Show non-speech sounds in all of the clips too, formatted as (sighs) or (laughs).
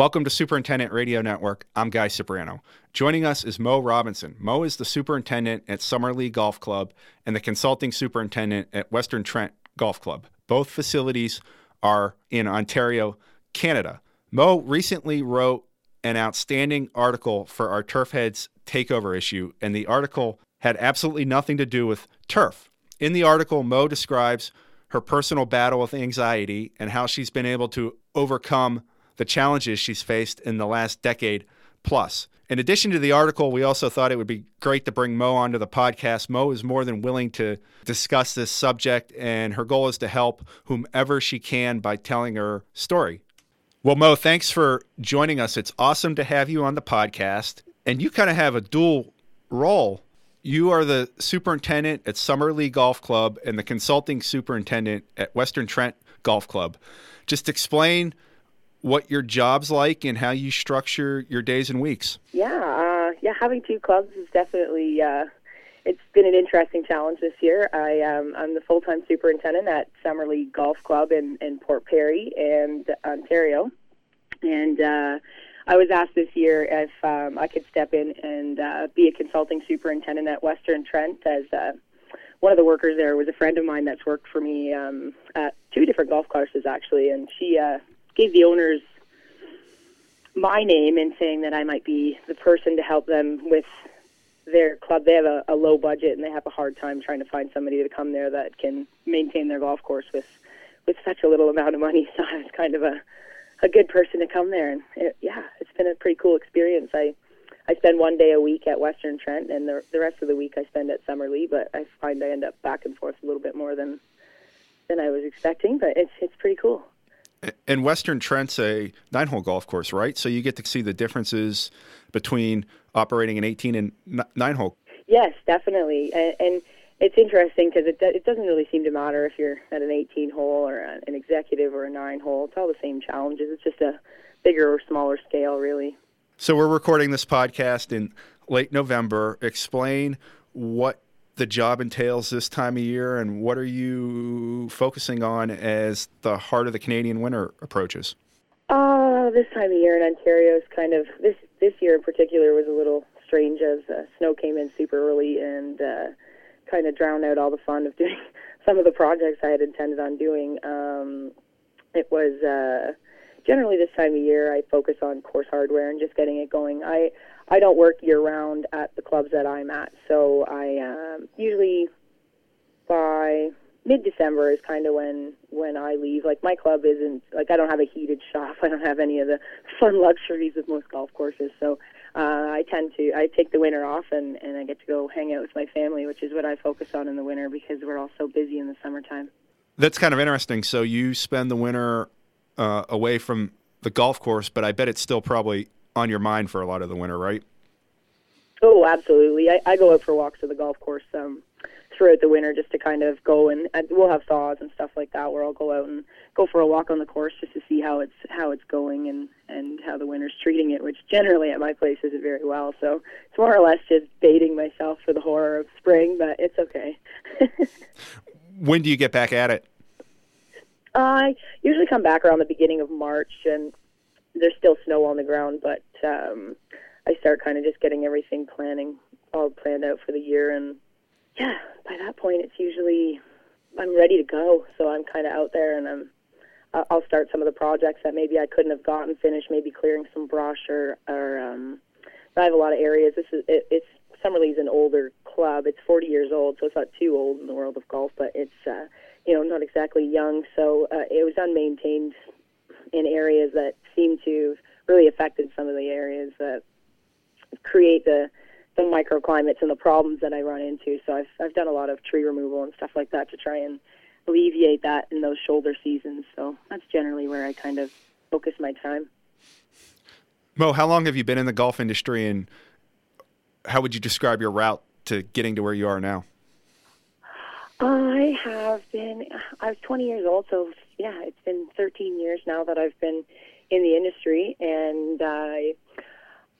Welcome to Superintendent Radio Network. I'm Guy Cipriano. Joining us is Moe Robinson. Moe is the superintendent at Summerlea Golf Club and the consulting superintendent at Western Trent Golf Club. Both facilities are in Ontario, Canada. Moe recently wrote an outstanding article for our Turf Heads takeover issue, and the article had absolutely nothing to do with turf. In the article, Moe describes her personal battle with anxiety and how she's been able to overcome the challenges she's faced in the last decade plus. In addition to the article, we also thought it would be great to bring Moe onto the podcast. Moe is more than willing to discuss this subject, and her goal is to help whomever she can by telling her story. Well, Moe, thanks for joining us. It's awesome to have you on the podcast. And you kind of have a dual role. You are the superintendent at Summerlea Golf Club and the consulting superintendent at Western Trent Golf Club. Just explain what your job's like and how you structure your days and weeks. Yeah, uh, yeah, having two clubs is definitely uh, it's been an interesting challenge this year. I um, I'm the full time superintendent at Summerlea Golf Club in, in Port Perry and Ontario, and uh, I was asked this year if um, I could step in and uh, be a consulting superintendent at Western Trent as. Uh, one of the workers there was a friend of mine that's worked for me um, at two different golf courses actually, and she uh, gave the owners my name in saying that I might be the person to help them with their club. They have a, a low budget and they have a hard time trying to find somebody to come there that can maintain their golf course with with such a little amount of money. (laughs) So I was kind of a a good person to come there, and it, yeah, it's been a pretty cool experience. I I spend one day a week at Western Trent, and the the rest of the week I spend at Summerlea. But I find I end up back and forth a little bit more than than I was expecting. But it's it's pretty cool. And Western Trent's a nine hole golf course, right? So you get to see the differences between operating an 18 and nine hole. Yes, definitely. And, and it's interesting because it, it doesn't really seem to matter if you're at an 18 hole or an executive or a nine hole. It's all the same challenges. It's just a bigger or smaller scale, really. So we're recording this podcast in late November. Explain what the job entails this time of year, and what are you focusing on as the heart of the Canadian winter approaches? Uh, this time of year in Ontario is kind of this this year in particular was a little strange as uh, snow came in super early and uh, kind of drowned out all the fun of doing (laughs) some of the projects I had intended on doing. Um, it was uh, generally this time of year I focus on course hardware and just getting it going. I I don't work year round at the clubs that I'm at, so I um, usually by mid December is kind of when when I leave. Like my club isn't like I don't have a heated shop. (laughs) I don't have any of the fun luxuries of most golf courses. So uh, I tend to I take the winter off and and I get to go hang out with my family, which is what I focus on in the winter because we're all so busy in the summertime. That's kind of interesting. So you spend the winter uh, away from the golf course, but I bet it's still probably on your mind for a lot of the winter, right? Oh, absolutely. I, I go out for walks to the golf course um, throughout the winter just to kind of go and, and we'll have thaws and stuff like that where I'll go out and go for a walk on the course just to see how it's how it's going and and how the winter's treating it, which generally at my place isn't very well. So it's more or less just baiting myself for the horror of spring, but it's okay. (laughs) when do you get back at it? I usually come back around the beginning of March, and there's still snow on the ground, but um, I start kind of just getting everything planning all planned out for the year, and yeah, by that point it's usually I'm ready to go. So I'm kind of out there, and I'm I'll start some of the projects that maybe I couldn't have gotten finished, maybe clearing some brush or or um, I have a lot of areas. This is it, it's Summerlea's an older club. It's 40 years old, so it's not too old in the world of golf, but it's uh, you know not exactly young. So uh, it was unmaintained in areas that seem to really affected some of the areas that create the the microclimates and the problems that I run into. So I've I've done a lot of tree removal and stuff like that to try and alleviate that in those shoulder seasons. So that's generally where I kind of focus my time. Moe, how long have you been in the golf industry and how would you describe your route to getting to where you are now? I have been I was 20 years old, so yeah, it's been 13 years now that I've been in the industry and I uh,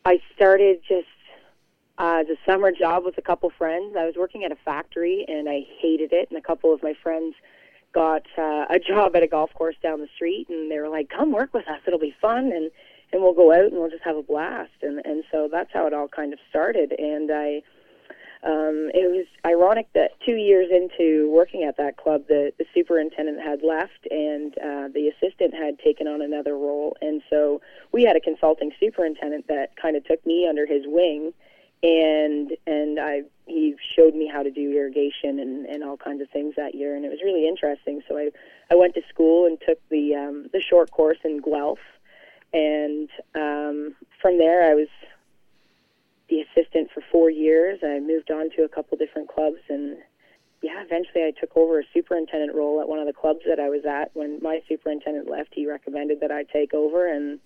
I started just uh, as a summer job with a couple friends. I was working at a factory and I hated it. And a couple of my friends got uh, a job at a golf course down the street, and they were like, "Come work with us; it'll be fun." And and we'll go out and we'll just have a blast. And and so that's how it all kind of started. And I um, it was ironic that two years into working at that club, the, the superintendent had left and uh, the assistant had taken on another role. And so we had a consulting superintendent that kind of took me under his wing, and and I he showed me how to do irrigation and, and all kinds of things that year, and it was really interesting. So I I went to school and took the um, the short course in Guelph, and um, from there I was the assistant for four years. I moved on to a couple different clubs, and yeah, eventually I took over a superintendent role at one of the clubs that I was at. When my superintendent left, he recommended that I take over, and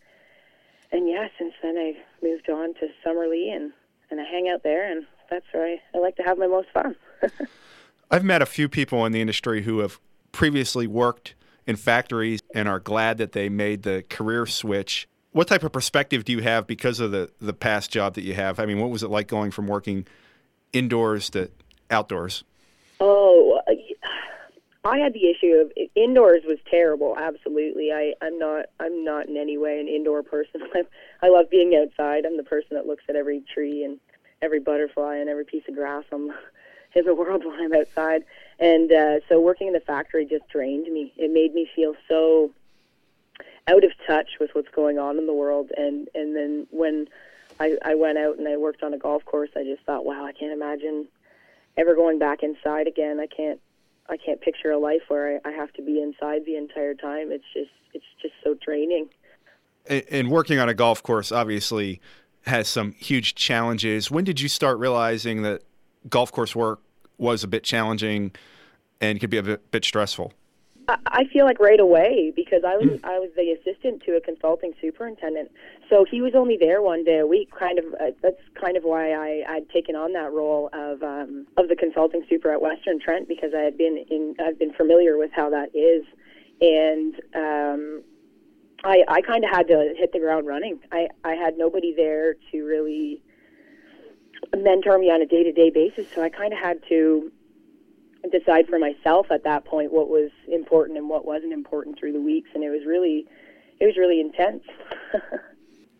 and yeah, since then I've moved on to Summerlea, and and I hang out there, and that's where I, I like to have my most fun. (laughs) I've met a few people in the industry who have previously worked in factories and are glad that they made the career switch what type of perspective do you have because of the the past job that you have? I mean, what was it like going from working indoors to outdoors? Oh, I had the issue of indoors was terrible. Absolutely, I I'm not I'm not in any way an indoor person. (laughs) I, I love being outside. I'm the person that looks at every tree and every butterfly and every piece of grass on (laughs) in the world when I'm outside. And uh, so working in the factory just drained me. It made me feel so out of touch with what's going on in the world. And and then when I, I went out and I worked on a golf course, I just thought, wow, I can't imagine ever going back inside again. I can't I can't picture a life where I, I have to be inside the entire time. It's just it's just so draining. And working on a golf course obviously has some huge challenges. When did you start realizing that golf course work was a bit challenging and could be a bit, bit stressful? I feel like right away because I was I was the assistant to a consulting superintendent, so he was only there one day a week. Kind of uh, that's kind of why I I'd taken on that role of um, of the consulting super at Western Trent because I had been in I've been familiar with how that is, and um, I I kind of had to hit the ground running. I I had nobody there to really mentor me on a day to day basis, so I kind of had to decide for myself at that point what was important and what wasn't important through the weeks, and it was really, it was really intense. (laughs)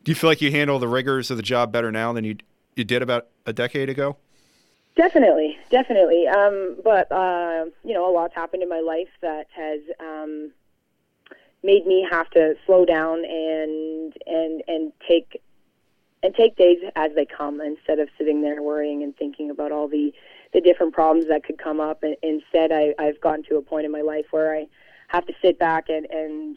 Do you feel like you handle the rigors of the job better now than you you did about a decade ago? Definitely, definitely. Um, but uh, you know, a lot's happened in my life that has um, made me have to slow down and and and take and take days as they come instead of sitting there worrying and thinking about all the the different problems that could come up. And instead, I, I've gotten to a point in my life where I have to sit back and, and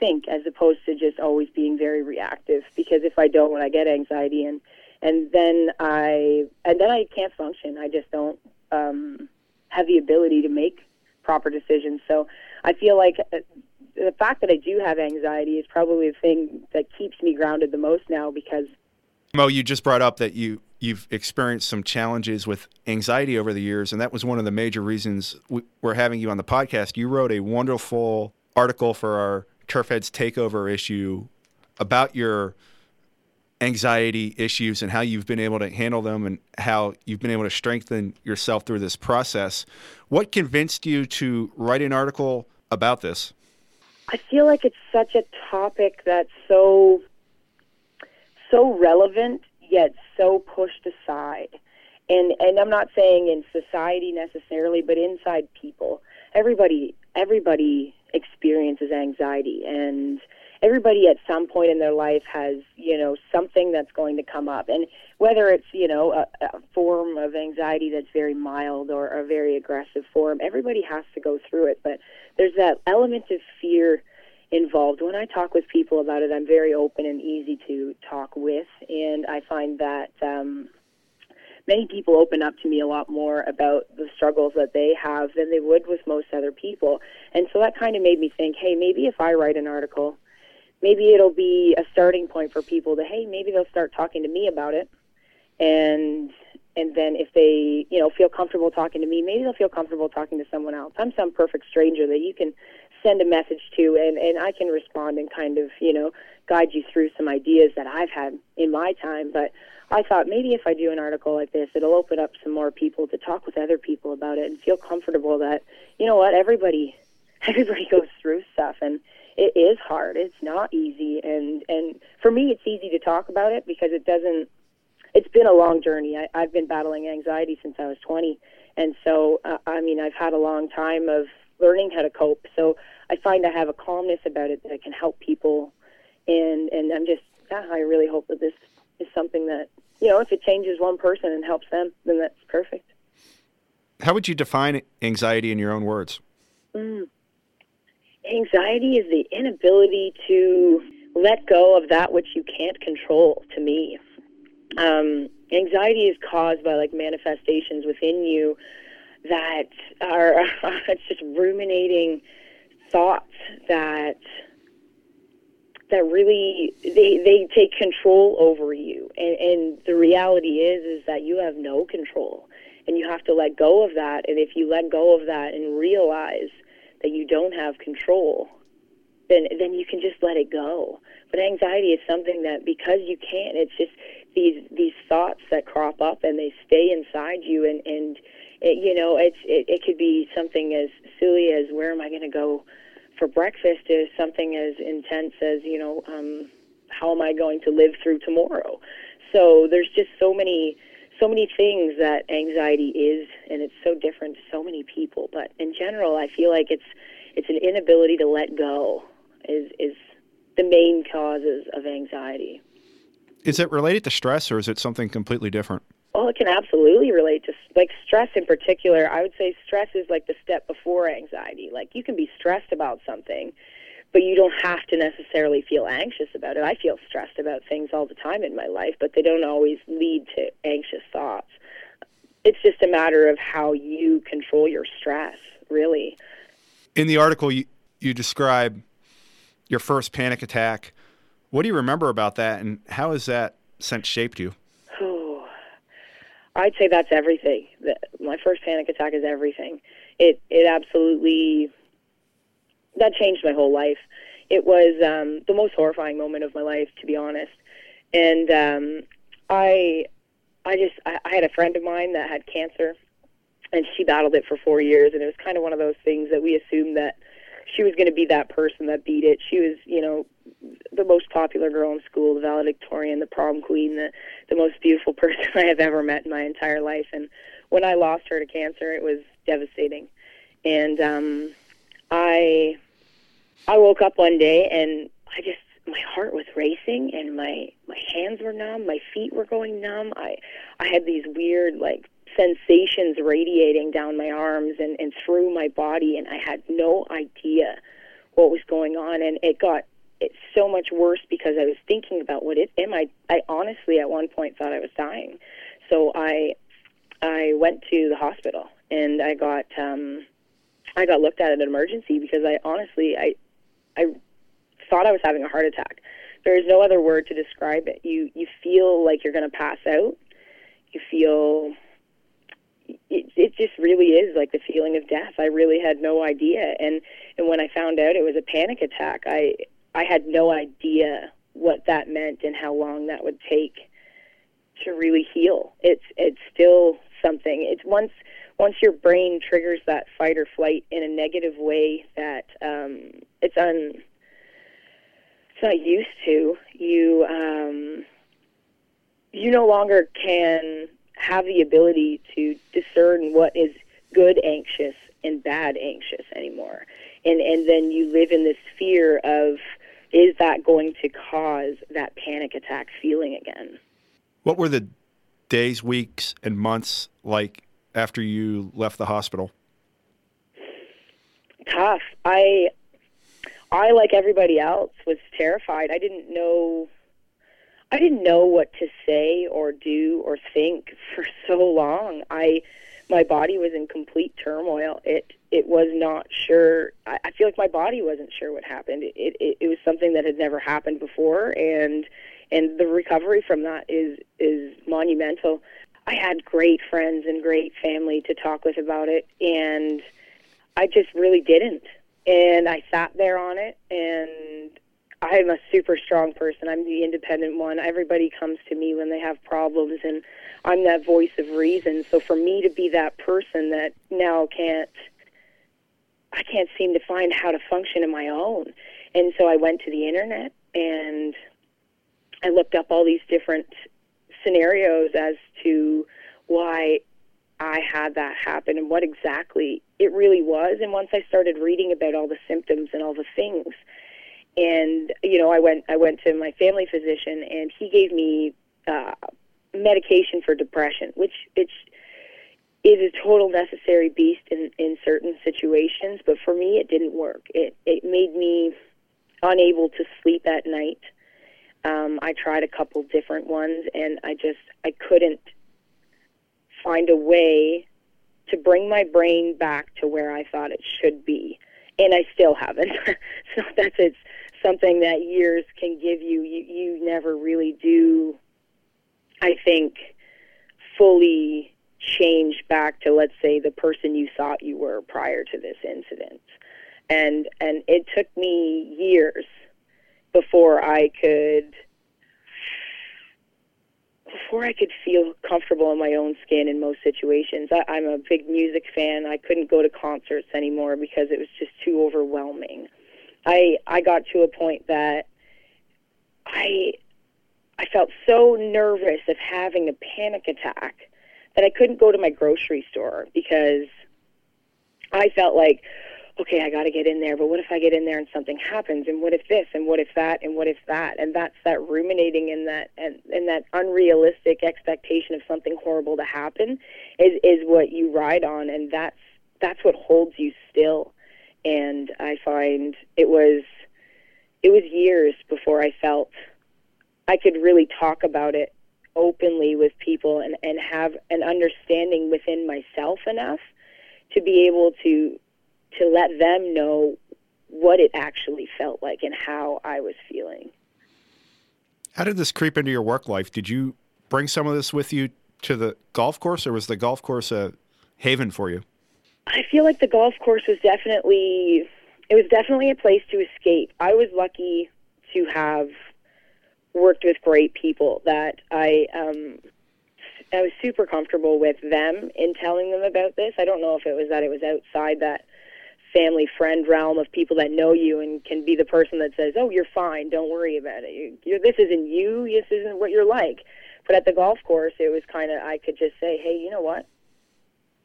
think as opposed to just always being very reactive. Because if I don't, when I get anxiety and and then I and then I can't function. I just don't um, have the ability to make proper decisions. So I feel like uh, the fact that I do have anxiety is probably the thing that keeps me grounded the most now because. Moe, you just brought up that you you've experienced some challenges with anxiety over the years, and that was one of the major reasons we're having you on the podcast. You wrote a wonderful article for our Turfheads Takeover issue about your anxiety issues and how you've been able to handle them and how you've been able to strengthen yourself through this process. What convinced you to write an article about this? I feel like it's such a topic that's so so relevant yet so pushed aside. And and I'm not saying in society necessarily, but inside people. Everybody everybody experiences anxiety and everybody at some point in their life has, you know, something that's going to come up. And whether it's, you know, a, a form of anxiety that's very mild or a very aggressive form, everybody has to go through it. But there's that element of fear involved. When I talk with people about it, I'm very open and easy to talk with, and I find that um, many people open up to me a lot more about the struggles that they have than they would with most other people. And so that kind of made me think, hey, maybe if I write an article, maybe it'll be a starting point for people to, hey, maybe they'll start talking to me about it, and and then if they you know feel comfortable talking to me maybe they'll feel comfortable talking to someone else i'm some perfect stranger that you can send a message to and, and I can respond and kind of, you know, guide you through some ideas that I've had in my time. But I thought maybe if I do an article like this, it'll open up some more people to talk with other people about it and feel comfortable that, you know what, everybody (laughs) everybody goes through stuff and it is hard. It's not easy, and and for me, it's easy to talk about it because it doesn't. It's been a long journey. I, I've been battling anxiety since I was 20, and so uh, I mean, I've had a long time of learning how to cope. So I find I have a calmness about it that can help people, and and I'm just yeah, I really hope that this is something that you know if it changes one person and helps them, then that's perfect. How would you define anxiety in your own words? Mm. Anxiety is the inability to let go of that which you can't control. To me, um, anxiety is caused by like manifestations within you that are (laughs) just ruminating thoughts that that really they they take control over you. And, and the reality is is that you have no control. And you have to let go of that. And if you let go of that and realize that you don't have control then then you can just let it go. But anxiety is something that because you can't it's just these these thoughts that crop up and they stay inside you and and it, you know it's it, it could be something as silly as where am i going to go for breakfast is something as intense as you know um, how am I going to live through tomorrow. So there's just so many so many things that anxiety is, and it's so different to so many people. But in general, I feel like it's it's an inability to let go is is the main causes of anxiety. Is it related to stress, or is it something completely different? Oh, well, it can absolutely relate to like stress in particular. I would say stress is like the step before anxiety. Like you can be stressed about something, but you don't have to necessarily feel anxious about it. I feel stressed about things all the time in my life, but they don't always lead to anxious thoughts. It's just a matter of how you control your stress, really. In the article, you, you describe your first panic attack. What do you remember about that, and how has that since shaped you? I'd say that's everything. My first panic attack is everything. It it absolutely that changed my whole life. It was um, the most horrifying moment of my life, to be honest. And um, I I just I, I had a friend of mine that had cancer, and she battled it for four years, and it was kind of one of those things that we assumed that she was going to be that person that beat it. She was, you know, the most popular girl in school, the valedictorian, the prom queen, the the most beautiful (laughs) person I have ever met in my entire life. And when I lost her to cancer, it was devastating. And um, I I woke up one day and I just my heart was racing and my my hands were numb, my feet were going numb. I I had these weird like sensations radiating down my arms and, and through my body and I had no idea what was going on and it got it's so much worse because I was thinking about what it am I I honestly at one point thought I was dying. So I I went to the hospital and I got um I got looked at at an emergency because I honestly I I thought I was having a heart attack. There is no other word to describe it. You you feel like you're going to pass out. You feel it, it just really is like the feeling of death. I really had no idea, and and when I found out it was a panic attack, I I had no idea what that meant and how long that would take to really heal. It's it's still something. It's once once your brain triggers that fight or flight in a negative way that um, it's un it's not used to. You um, you no longer can have the ability to discern what is good anxious and bad anxious anymore. And and then you live in this fear of is that going to cause that panic attack feeling again? What were the days, weeks, and months like after you left the hospital? Tough. I I like everybody else was terrified. I didn't know I didn't know what to say or do or think for (laughs) so long. I my body was in complete turmoil. It it was not sure. I, I feel like my body wasn't sure what happened. It, it it was something that had never happened before, and and the recovery from that is is monumental. I had great friends and great family to talk with about it, and I just really didn't. And I sat there on it, and I'm a super strong person. I'm the independent one. Everybody comes to me when they have problems, and I'm that voice of reason. So for me to be that person that now can't, I can't seem to find how to function in my own, And so I went to the internet and I looked up all these different scenarios as to why I had that happen and what exactly it really was. And once I started reading about all the symptoms and all the things, and you know, I went I went to my family physician and he gave me uh, medication for depression, which which is a total necessary beast in in certain situations. But for me, it didn't work. It it made me unable to sleep at night. Um, I tried a couple different ones, and I just I couldn't find a way to bring my brain back to where I thought it should be, and I still haven't. (laughs) so that's it's something that years can give you. You you never really do. I think fully change back to let's say the person you thought you were prior to this incident and and it took me years before I could before I could feel comfortable in my own skin in most situations. I, I'm a big music fan. I couldn't go to concerts anymore because it was just too overwhelming. I I got to a point that I I felt so nervous of having a panic attack that I couldn't go to my grocery store because I felt like okay, I got to get in there, but what if I get in there and something happens? And what if this? And what if that? And what if that? And that's that ruminating and that and, and that unrealistic expectation of something horrible to happen is is what you ride on, and that's that's what holds you still. And I find it was it was years before I felt I could really talk about it openly with people and, and have an understanding within myself enough to be able to to let them know what it actually felt like and how I was feeling. How did this creep into your work life? Did you bring some of this with you to the golf course, or was the golf course a haven for you? I feel like the golf course was definitely it was definitely a place to escape. I was lucky to have worked with great people that I um, I was super comfortable with them in telling them about this. I don't know if it was that it was outside that family friend realm of people that know you and can be the person that says, "Oh, you're fine. Don't worry about it. You, you're, this isn't you. This isn't what you're like." But at the golf course, it was kind of I could just say, "Hey, you know what?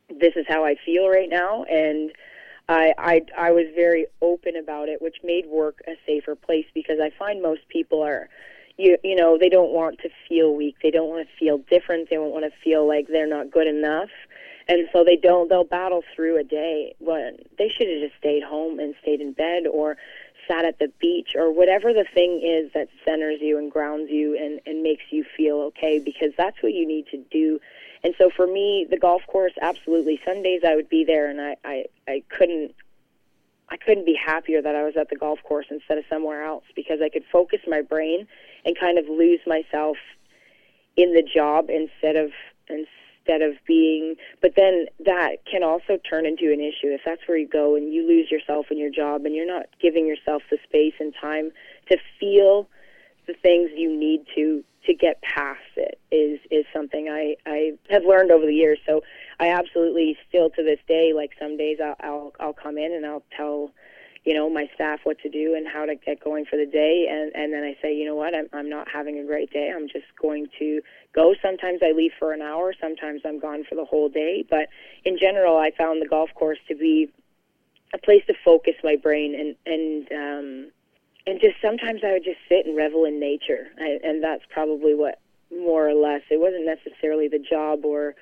This is how I feel right now," and I, I I was very open about it, which made work a safer place because I find most people are you you know they don't want to feel weak. They don't want to feel different. They don't want to feel like they're not good enough. And so they don't they'll battle through a day when they should have just stayed home and stayed in bed or sat at the beach or whatever the thing is that centers you and grounds you and and makes you feel okay because that's what you need to do and so for me the golf course absolutely. Some days i would be there and i i i couldn't I couldn't be happier that I was at the golf course instead of somewhere else because I could focus my brain and kind of lose myself in the job instead of instead of being but then that can also turn into an issue. If that's where you go and you lose yourself in your job and you're not giving yourself the space and time to feel the things you need to to get past it is is something I I have learned over the years. So I absolutely still to this day like some days I'll I'll, I'll come in and I'll tell you know my staff what to do and how to get going for the day. And and then I say you know what? I'm I'm not having a great day. I'm just going to go. Sometimes I leave for an hour. Sometimes I'm gone for the whole day. But in general I found the golf course to be a place to focus my brain and and um and just sometimes I would just sit and revel in nature I, and that's probably what more or less it wasn't necessarily the job or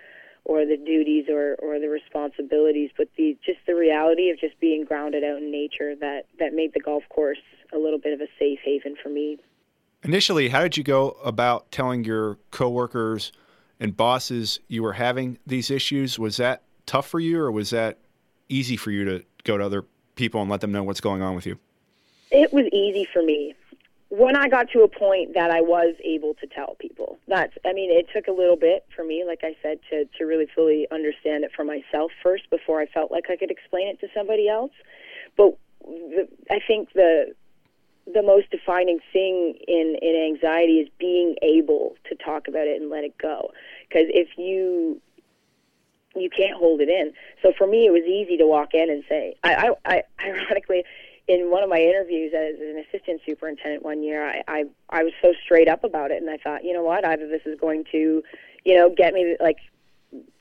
or the duties or, or the responsibilities, but the just the reality of just being grounded out in nature that, that made the golf course a little bit of a safe haven for me. Initially, how did you go about telling your coworkers and bosses you were having these issues? Was that tough for you, or was that easy for you to go to other people and let them know what's going on with you? It was easy for me when I got to a point that I was able to tell people, that's, I mean, it took a little bit for me, like I said, to, to really fully understand it for myself first before I felt like I could explain it to somebody else. But the, I think the, the most defining thing in, in anxiety is being able to talk about it and let it go. Because if you, you can't hold it in. So for me, it was easy to walk in and say, I, I, I (laughs) ironically, in one of my interviews as an assistant superintendent one year, I, I I was so straight up about it, and I thought, you know what, either this is going to, you know, get me like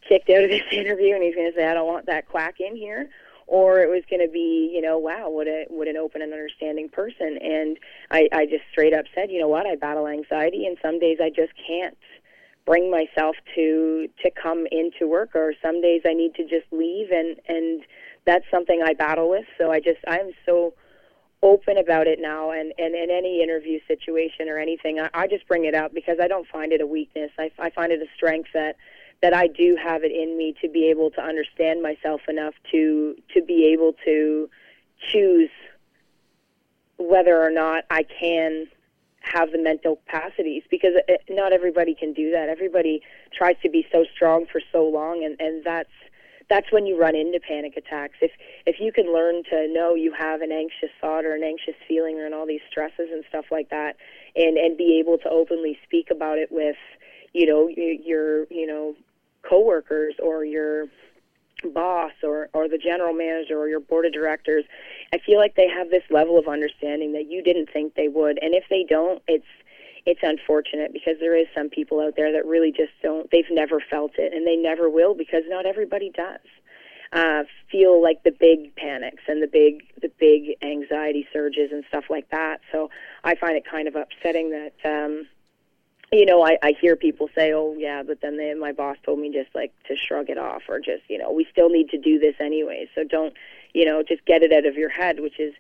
kicked out of this (laughs) interview, and he's going to say, I don't want that quack in here, or it was going to be, you know, wow, what a what an open and understanding person. And I, I just straight up said, you know what, I battle anxiety, and some days I just can't bring myself to to come into work, or some days I need to just leave, and and that's something I battle with. So I just I'm so open about it now and, and in any interview situation or anything I, I just bring it up because I don't find it a weakness I, I find it a strength that that I do have it in me to be able to understand myself enough to to be able to choose whether or not I can have the mental capacities because it, not everybody can do that. Everybody tries to be so strong for so long, and and that's that's when you run into panic attacks. If if you can learn to know you have an anxious thought or an anxious feeling or and all these stresses and stuff like that, and and be able to openly speak about it with, you know, your you know coworkers or your boss or, or the general manager or your board of directors, I feel like they have this level of understanding that you didn't think they would. And if they don't, it's it's unfortunate because there is some people out there that really just don't they've never felt it and they never will because not everybody does. Uh, feel like the big panics and the big the big anxiety surges and stuff like that. So I find it kind of upsetting that um, you know, I, I hear people say, "Oh, yeah," but then they, my boss told me just like to shrug it off, or just you know, we still need to do this anyway. So don't, you know, just get it out of your head, which is,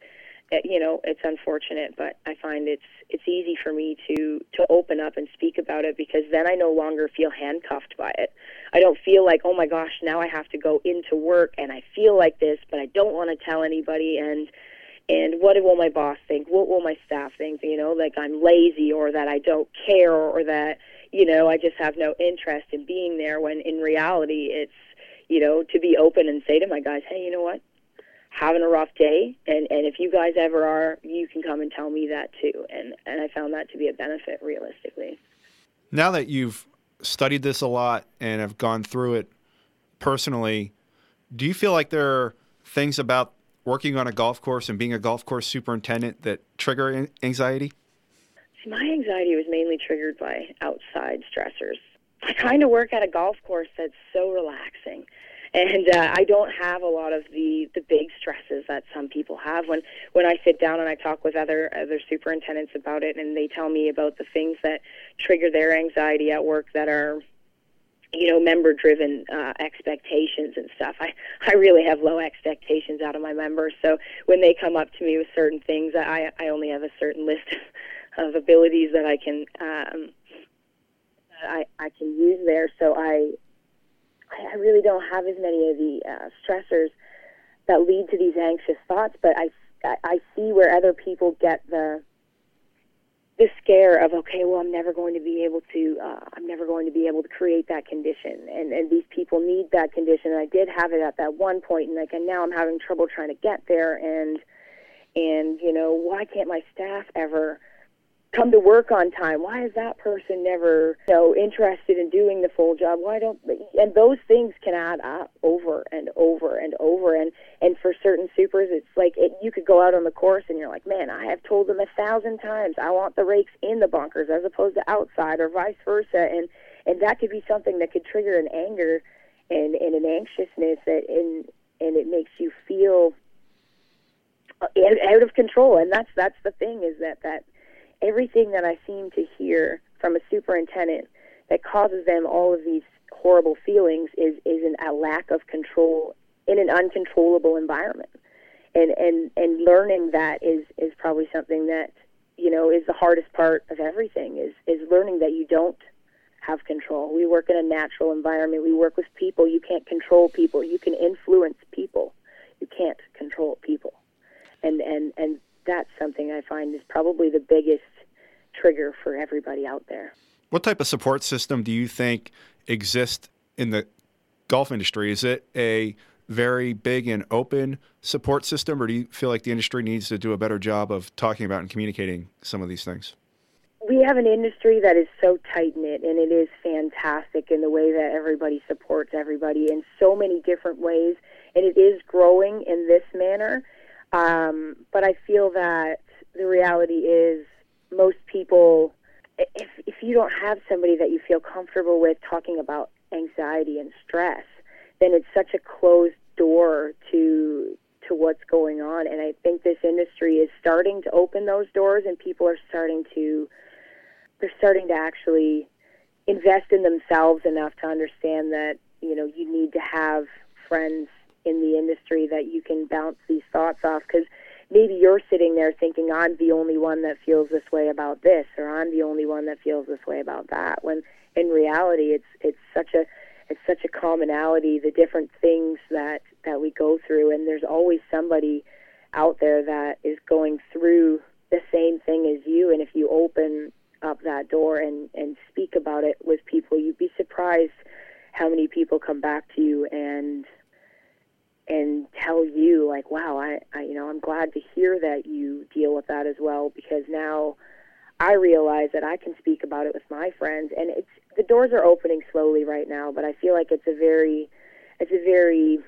Uh, you know, it's unfortunate, but I find it's it's easy for me to to open up and speak about it because then I no longer feel handcuffed by it. I don't feel like, oh my gosh, now I have to go into work and I feel like this, but I don't want to tell anybody and and what will my boss think? What will my staff think? You know, like I'm lazy or that I don't care or that, you know, I just have no interest in being there when in reality it's, you know, to be open and say to my guys, hey, you know what? Having a rough day and, and if you guys ever are, you can come and tell me that too. And and I found that to be a benefit realistically. Now that you've studied this a lot and have gone through it personally, do you feel like there are things about working on a golf course and being a golf course superintendent that trigger anxiety? See, my anxiety was mainly triggered by outside stressors. I kind of work at a golf course that's so relaxing. And uh, I don't have a lot of the, the big stresses that some people have. When when I sit down and I talk with other other superintendents about it, and they tell me about the things that trigger their anxiety at work that are you know, member driven uh, expectations and stuff. I, I really have low expectations out of my members. So when they come up to me with certain things, I, I only have a certain list (laughs) of abilities that I can um, I, I can use there. So I I really don't have as many of the uh, stressors that lead to these anxious thoughts, but I, I see where other people get the the scare of okay, well, I'm never going to be able to, uh, I'm never going to be able to create that condition, and and these people need that condition. And I did have it at that one point, and like, and now I'm having trouble trying to get there, and and you know, why can't my staff ever come to work on time? Why is that person never, you know, interested in doing the full job? Why don't and those things can add up over and over and over and and for certain supers it's like it, you could go out on the course and you're like, "Man, I have told them a thousand times I want the rakes in the bunkers as opposed to outside or vice versa." And and that could be something that could trigger an anger and and an anxiousness that and and it makes you feel uh, out of control and that's that's the thing is that that everything that I seem to hear from a superintendent that causes them all of these horrible feelings is is an, a lack of control in an uncontrollable environment. And and and learning that is is probably something that you know is the hardest part of everything is is learning that you don't have control. We work in a natural environment. We work with people. You can't control people. You can influence people. You can't control people. And and and that's something I find is probably the biggest trigger for everybody out there. What type of support system do you think exists in the golf industry? Is it a very big and open support system, or do you feel like the industry needs to do a better job of talking about and communicating some of these things? We have an industry that is so tight knit, and it is fantastic in the way that everybody supports everybody in so many different ways, and it is growing in this manner. Um, but I feel that the reality is most people, if, if you don't have somebody that you feel comfortable with talking about anxiety and stress, then it's such a closed door to to what's going on. And I think this industry is starting to open those doors, and people are starting to they're starting to actually invest in themselves enough to understand that you know you need to have friends in the industry that you can bounce these thoughts off? Because maybe you're sitting there thinking I'm the only one that feels this way about this or I'm the only one that feels this way about that when in reality it's it's such a it's such a commonality the different things that that we go through. And there's always somebody out there that is going through the same thing as you. And if you open up that door and and speak about it with people you'd be surprised how many people come back to you and and tell you like wow I, I you know i'm glad to hear that you deal with that as well because now i realize that i can speak about it with my friends and it's the doors are opening slowly right now but i feel like it's a very it's a very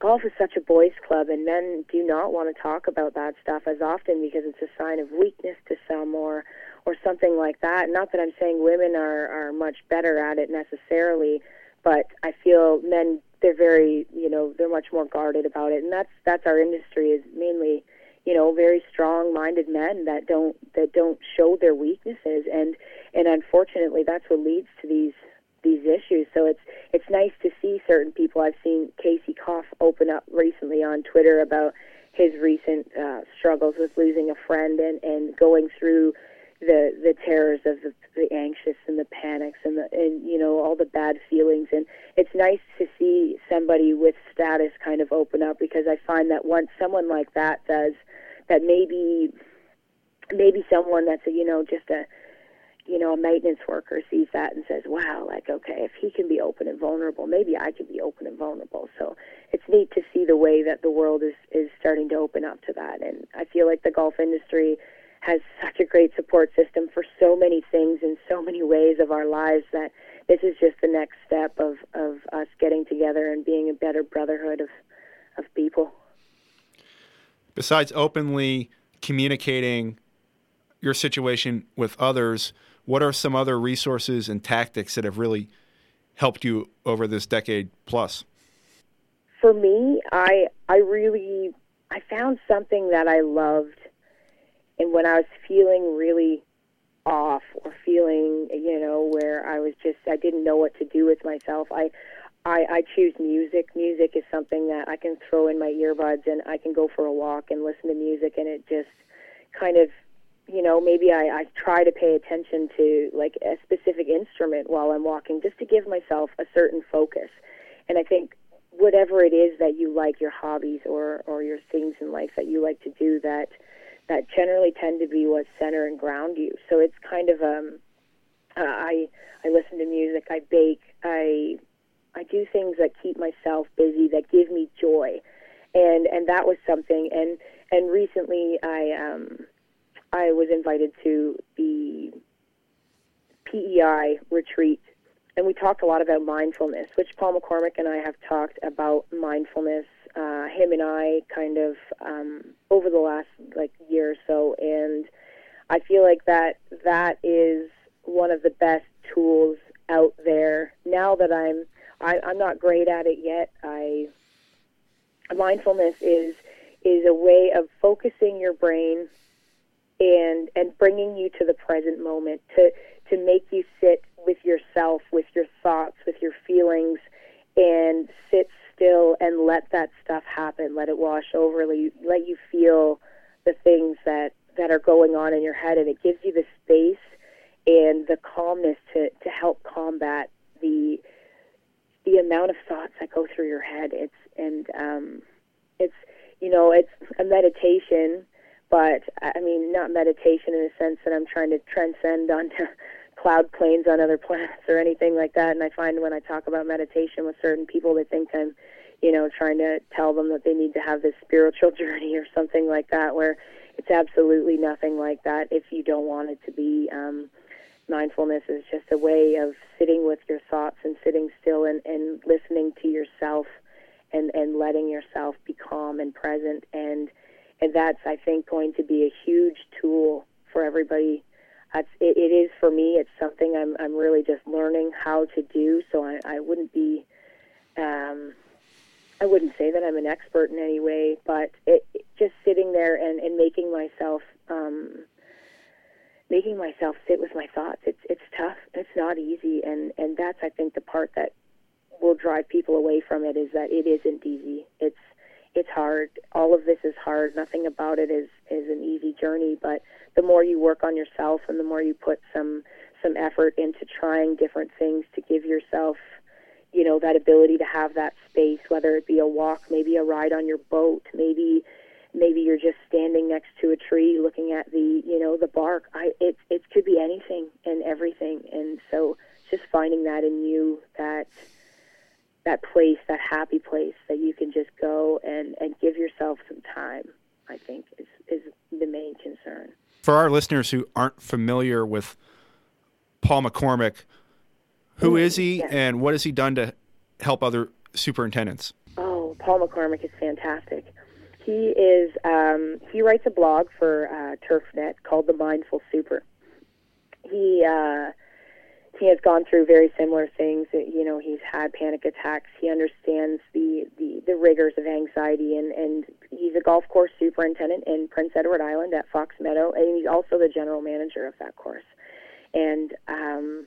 golf is such a boys club and men do not want to talk about that stuff as often because it's a sign of weakness to some or or something like that. Not that i'm saying women are are much better at it necessarily but i feel men they're very you know they're much more guarded about it. And that's that's our industry is mainly you know very strong minded men that don't that don't show their weaknesses. And and unfortunately that's what leads to these these issues. So it's it's nice to see certain people. I've seen casey koff open up recently on twitter about his recent uh, struggles with losing a friend and and going through the the terrors of the, the anxious and the panics and the and you know all the bad feelings. And it's nice to see somebody with status kind of open up because I find that once someone like that does that maybe maybe someone that's a you know just a you know a maintenance worker sees that and says wow like okay if he can be open and vulnerable maybe I can be open and vulnerable. So it's neat to see the way that the world is is starting to open up to that. And I feel like the golf industry has such a great support system for so many things in so many ways of our lives that this is just the next step of, of us getting together and being a better brotherhood of, of people. Besides openly communicating your situation with others, what are some other resources and tactics that have really helped you over this decade plus? For me, I I really I found something that I loved and when I was feeling really off or feeling, you know, where I was just I didn't know what to do with myself, I I, I choose music. Music is something that I can throw in my earbuds and I can go for a walk and listen to music and it just kind of you know, maybe I, I try to pay attention to like a specific instrument while I'm walking just to give myself a certain focus. And I think whatever it is that you like, your hobbies or, or your things in life that you like to do that that generally tend to be what center and ground you. So it's kind of um, uh, I I listen to music, I bake, I I do things that keep myself busy, that give me joy, and and that was something. And and recently I um, I was invited to the PEI retreat, and we talked a lot about mindfulness, which Paul McCormick and I have talked about mindfulness uh, him and I kind of um, over the last like year or so, and I feel like that that is one of the best tools out there. Now that I'm I, I'm not great at it yet, I mindfulness is is a way of focusing your brain and and bringing you to the present moment to to make you sit with yourself, with your thoughts, with your feelings, and sit still and let that stuff happen. Let it wash over. Let you, let you feel the things that that are going on in your head, and it gives you the space and the calmness to to help combat the the amount of thoughts that go through your head. It's and um, it's you know it's a meditation, but I mean not meditation in the sense that I'm trying to transcend onto (laughs) cloud planes on other (laughs) planets or anything like that. And I find when I talk about meditation with certain people, they think I'm, you know, trying to tell them that they need to have this spiritual (laughs) journey or something like that, where it's absolutely nothing like that if you don't want it to be. Um, mindfulness is just a way of sitting with your thoughts and sitting still and, and listening to yourself and and letting yourself be calm and present and and that's I think going to be a huge tool for everybody. It, it is for me. It's something I'm I'm really just learning how to do. So I, I wouldn't be, um, I wouldn't say that I'm an expert in any way, but it, it just sitting there and, and making myself um, making myself sit with my thoughts. It's it's tough. It's not easy, and and that's I think the part that will drive people away from it is that it isn't easy. It's it's hard. All of this is hard. Nothing about it is is an easy journey, but the more you work on yourself and the more you put some some effort into trying different things to give yourself you know that ability to have that space whether it be a walk maybe a ride on your boat maybe maybe you're just standing next to a tree looking at the you know the bark. I it it could be anything and everything. And so just finding that in you that that place that happy place that you can just go and and give yourself some time i think is is the main concern. For our listeners who aren't familiar with Paul MacCormack who mm-hmm. he yes. and what has he done to help other superintendents oh Paul MacCormack is fantastic he is um, he writes a blog for uh, TurfNet called The Mindful Super. He uh, he has gone through very similar things. You know, he's had panic attacks. He understands the, the, the rigors of anxiety, and, and he's a golf course superintendent in Prince Edward Island at Fox Meadow, and he's also the general manager of that course. And um,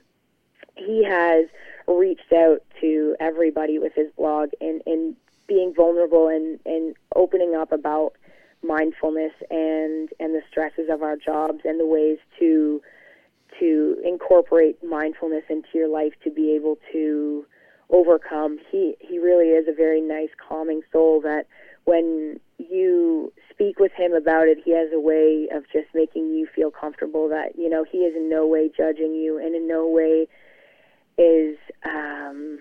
he has reached out to everybody with his blog and, and being vulnerable and, and opening up about mindfulness and and the stresses of our jobs and the ways to to incorporate mindfulness into your life to be able to overcome. He he really is a very nice, calming soul that when you speak with him about it, he has a way of just making you feel comfortable that, you know, he is in no way judging you and in no way is um,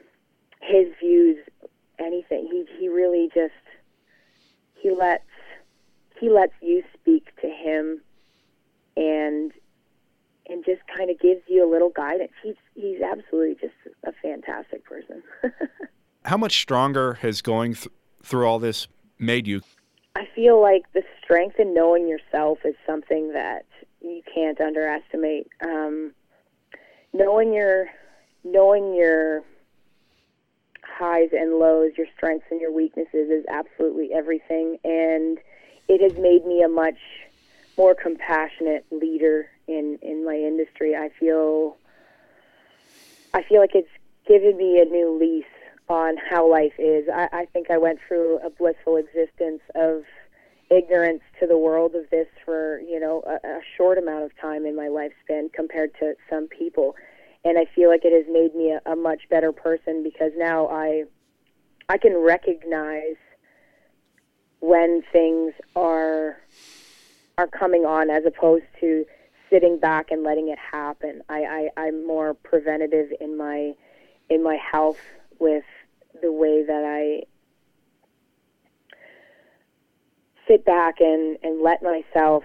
his views anything. He he really just he lets he lets you speak to him and and just kind of gives you a little guidance. He's he's absolutely just a fantastic person. (laughs) How much stronger has going th- through all this made you? I feel like the strength in knowing yourself is something that you can't underestimate. Um, knowing your knowing your highs and lows, your strengths and your weaknesses is absolutely everything, and it has made me a much more compassionate leader in in my industry. I feel I feel like it's given me a new lease on how life is. I, I think I went through a blissful existence of ignorance to the world of this for you know a, a short amount of time in my lifespan compared to some people, and I feel like it has made me a, a much better person because now I I can recognize when things are are coming on as opposed to sitting back and letting it happen. I, I, I'm more preventative in my in my health with the way that I sit back and, and let myself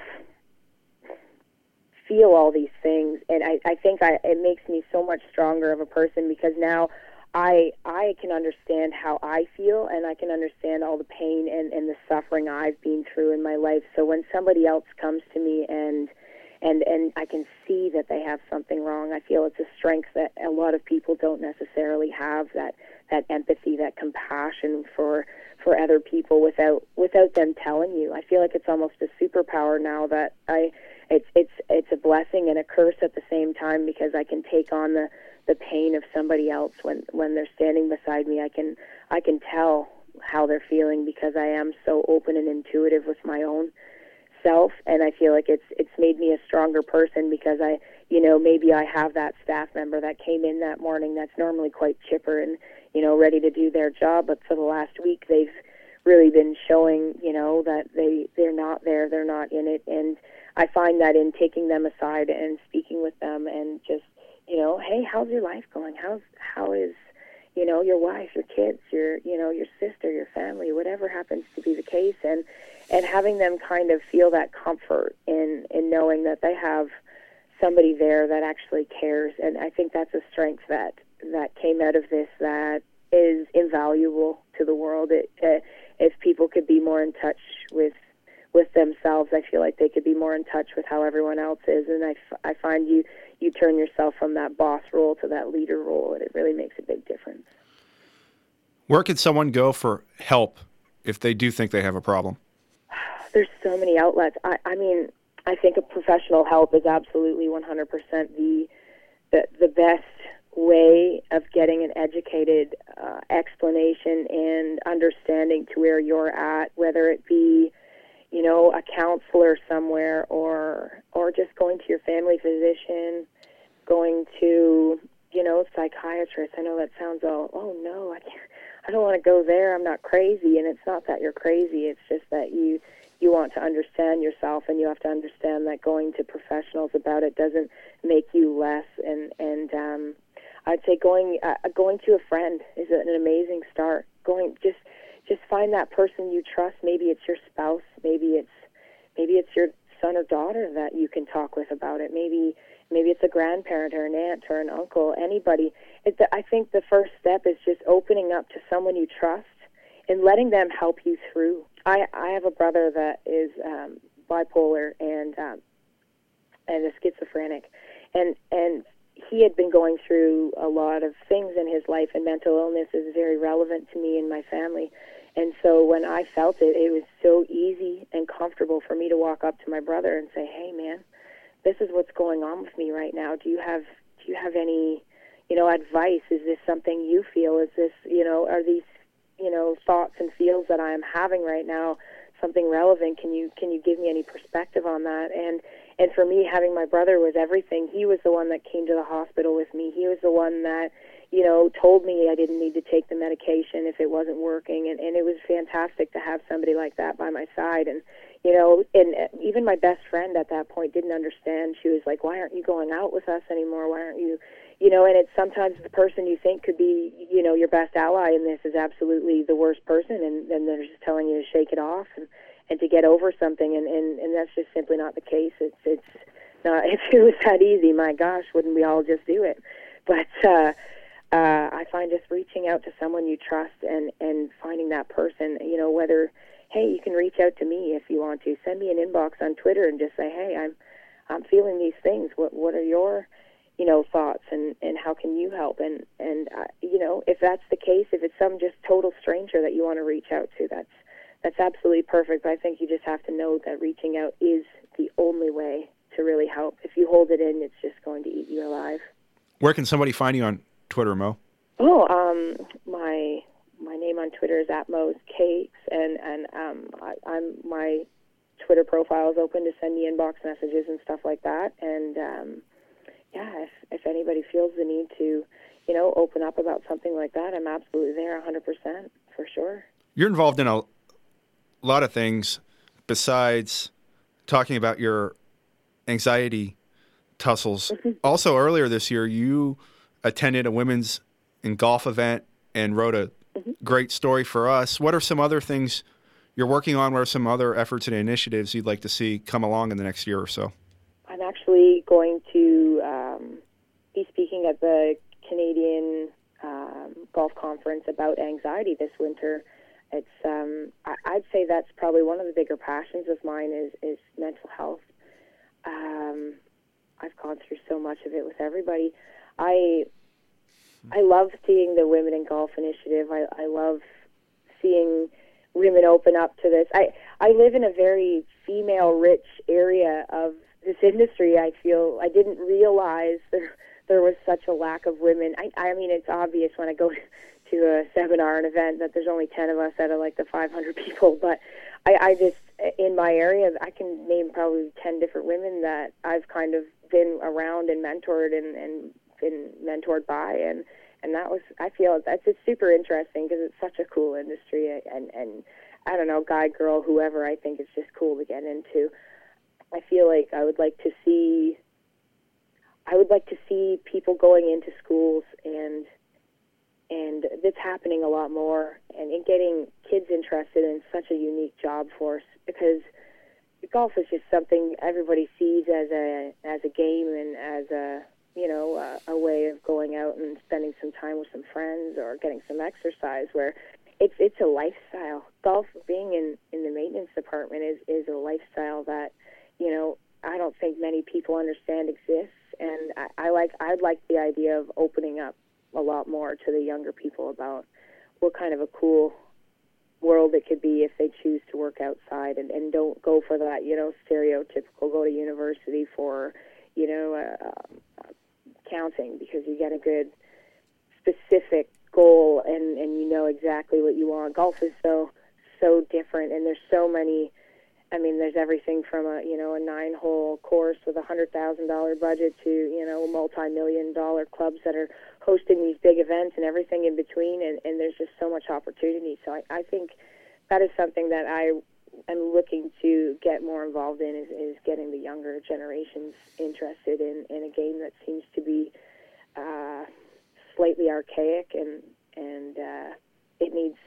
feel all these things and I, I think I, it makes me so much stronger of a person because now I I can understand how I feel and I can understand all the pain and, and the suffering I've been through in my life. So when somebody else comes to me and and and I can see that they have something wrong, I feel it's a strength that a lot of people don't necessarily have that that empathy, that compassion for for other people without without them telling you. I feel like it's almost a superpower now that I it's it's it's a blessing and a curse at the same time because I can take on the the pain of somebody else. When when they're standing beside me. I can I can tell how they're feeling because I am so open and intuitive with my own self. And I feel like it's it's made me a stronger person because I you know maybe I have that staff member that came in that morning that's normally quite chipper and you know ready to do their job. But for the last week they've really been showing you know that they they're not there. They're not in it. And I find that in taking them aside and speaking with them and just you know, hey, how's your life going? How's how is you know your wife, your kids, your you know your sister, your family, whatever happens to be the case, and and having them kind of feel that comfort in in knowing that they have somebody there that actually cares, and I think that's a strength that that came out of this that is invaluable to the world. It, uh, if people could be more in touch with with themselves, I feel like they could be more in touch with how everyone else is. And I, f- I find you you turn yourself from that boss role to that leader role, and it really makes a big difference. Where can someone go for help if they do think they have a problem? (sighs) There's so many outlets. I, I mean, I think a professional help is absolutely 100% the the, the best way of getting an educated uh, explanation and understanding to where you're at, whether it be, you know, a counselor somewhere or or just going to your family physician, going to, you know, psychiatrist. I know that sounds all, oh no, I can't, I don't want to go there. I'm not crazy, and it's not that you're crazy. It's just that you you want to understand yourself and you have to understand that going to professionals about it doesn't make you less and and um I'd say going uh, going to a friend is an amazing start going just just find that person you trust. Maybe it's your spouse. Maybe it's maybe it's your son or daughter that you can talk with about it. Maybe maybe it's a grandparent or an aunt or an uncle anybody. It, I think the first step is just opening up to someone you trust and letting them help you through. I I have a brother that is um, bipolar and um, and a schizophrenic, and and he had been going through a lot of things in his life, and mental illness is very relevant to me and my family. And so when I felt it, it was so easy and comfortable for me to walk up to my brother and say, "Hey, man, this is what's going on with me right now. Do you have do you have any, you know, advice? Is this something you feel? Is this, you know, are these you know thoughts and feels that I am having right now something relevant can you can you give me any perspective on that and and for me having my brother was everything he was the one that came to the hospital with me he was the one that you know told me I didn't need to take the medication if it wasn't working and and it was fantastic to have somebody like that by my side and you know and even my best friend at that point didn't understand she was like why aren't you going out with us anymore why aren't you you know, and it's sometimes the person you think could be, you know, your best ally in this is absolutely the worst person, and, and they're just telling you to shake it off and, and to get over something, and, and, and that's just simply not the case. It's it's not. (laughs) If it was that easy, my gosh, wouldn't we all just do it? But uh, uh, I find just reaching out to someone you trust and and finding that person, you know, whether hey, you can reach out to me if you want to. Send me an inbox on Twitter and just say, hey, I'm I'm feeling these things. What what are your you know thoughts and and how can you help and and uh, you know if that's the case if it's some just total stranger that you want to reach out to that's that's absolutely perfect but i think you just have to know that reaching out is the only way to really help if you hold it in it's just going to eat you alive where can somebody find you on twitter Moe oh um my my name on twitter is at mo's cakes and and um I, i'm my twitter profile is open to send me inbox messages and stuff like that and um yeah, if, if anybody feels the need to, you know, open up about something like that, I'm absolutely there 100% for sure. You're involved in a lot of things besides talking about your anxiety tussles. (laughs) Also, earlier this year, you attended a women's in golf event and wrote a mm-hmm. great story for us. What are some other things you're working on? What are some other efforts and initiatives you'd like to see come along in the next year or so? I'm actually going to um, be speaking at the Canadian um, Golf Conference about anxiety this winter. It's um, I, I'd say that's probably one of the bigger passions of mine is is mental health. Um, I've gone through so much of it with everybody. I I love seeing the Women in Golf initiative. I, I love seeing women open up to this. I I live in a very female rich area of this industry, I feel I didn't realize (laughs) there there was such a lack of women. I I mean, it's obvious when I go (laughs) to a seminar, an event, that there's only ten of us out of like the 500 (laughs) people. But I I just in my area, I can name probably ten different women that I've kind of been around and mentored and and been mentored by and and that was I feel that's just super interesting because it's such a cool industry and and I don't know guy girl whoever I think it's just cool to get into. I feel like I would like to see I would like to see people going into schools and and it's happening a lot more and in getting kids interested in such a unique job force because golf is just something everybody sees as a as a game and as a you know a, a way of going out and spending some time with some friends or getting some exercise where it's it's a lifestyle. Golf being in in the maintenance department is is a lifestyle that you know I don't think many people understand exists, and I, I like I'd like the idea of opening up a lot more to the younger people about what kind of a cool world it could be if they choose to work outside and, and don't go for that you know stereotypical go to university for you know uh, uh, counting because you get a good specific goal and and you know exactly what you want golf is so so different and there's so many I mean, there's everything from a you know a nine-hole course with a hundred thousand dollar budget to you know multi-million dollar clubs that are hosting these big events and everything in between, and, and there's just so much opportunity. So I, I think that is something that I am looking to get more involved in is, is getting the younger generations interested in, in a game that seems to be uh, slightly archaic and and uh, it needs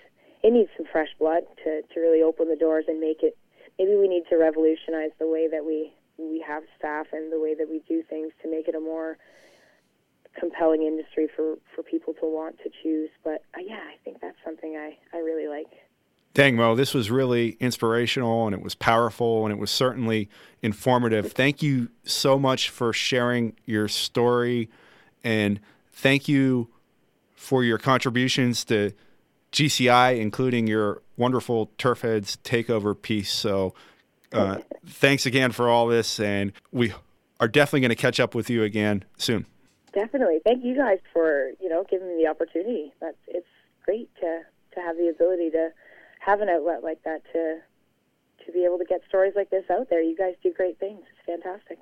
it needs some fresh blood to, to really open the doors and make it maybe we need to revolutionize the way that we we have staff and the way that we do things to make it a more compelling industry for for people to want to choose. But uh, yeah, I think that's something I I really like. Dang, Moe, this was really inspirational and it was powerful and it was certainly informative. Thank you so much for sharing your story and thank you for your contributions to GCI, including your wonderful Turfheads takeover piece. So, uh, thanks again for all this, and we are definitely going to catch up with you again soon. Definitely. Thank you guys for you know giving me the opportunity. That's it's great to to have the ability to have an outlet like that to to be able to get stories like this out there. You guys do great things. It's fantastic.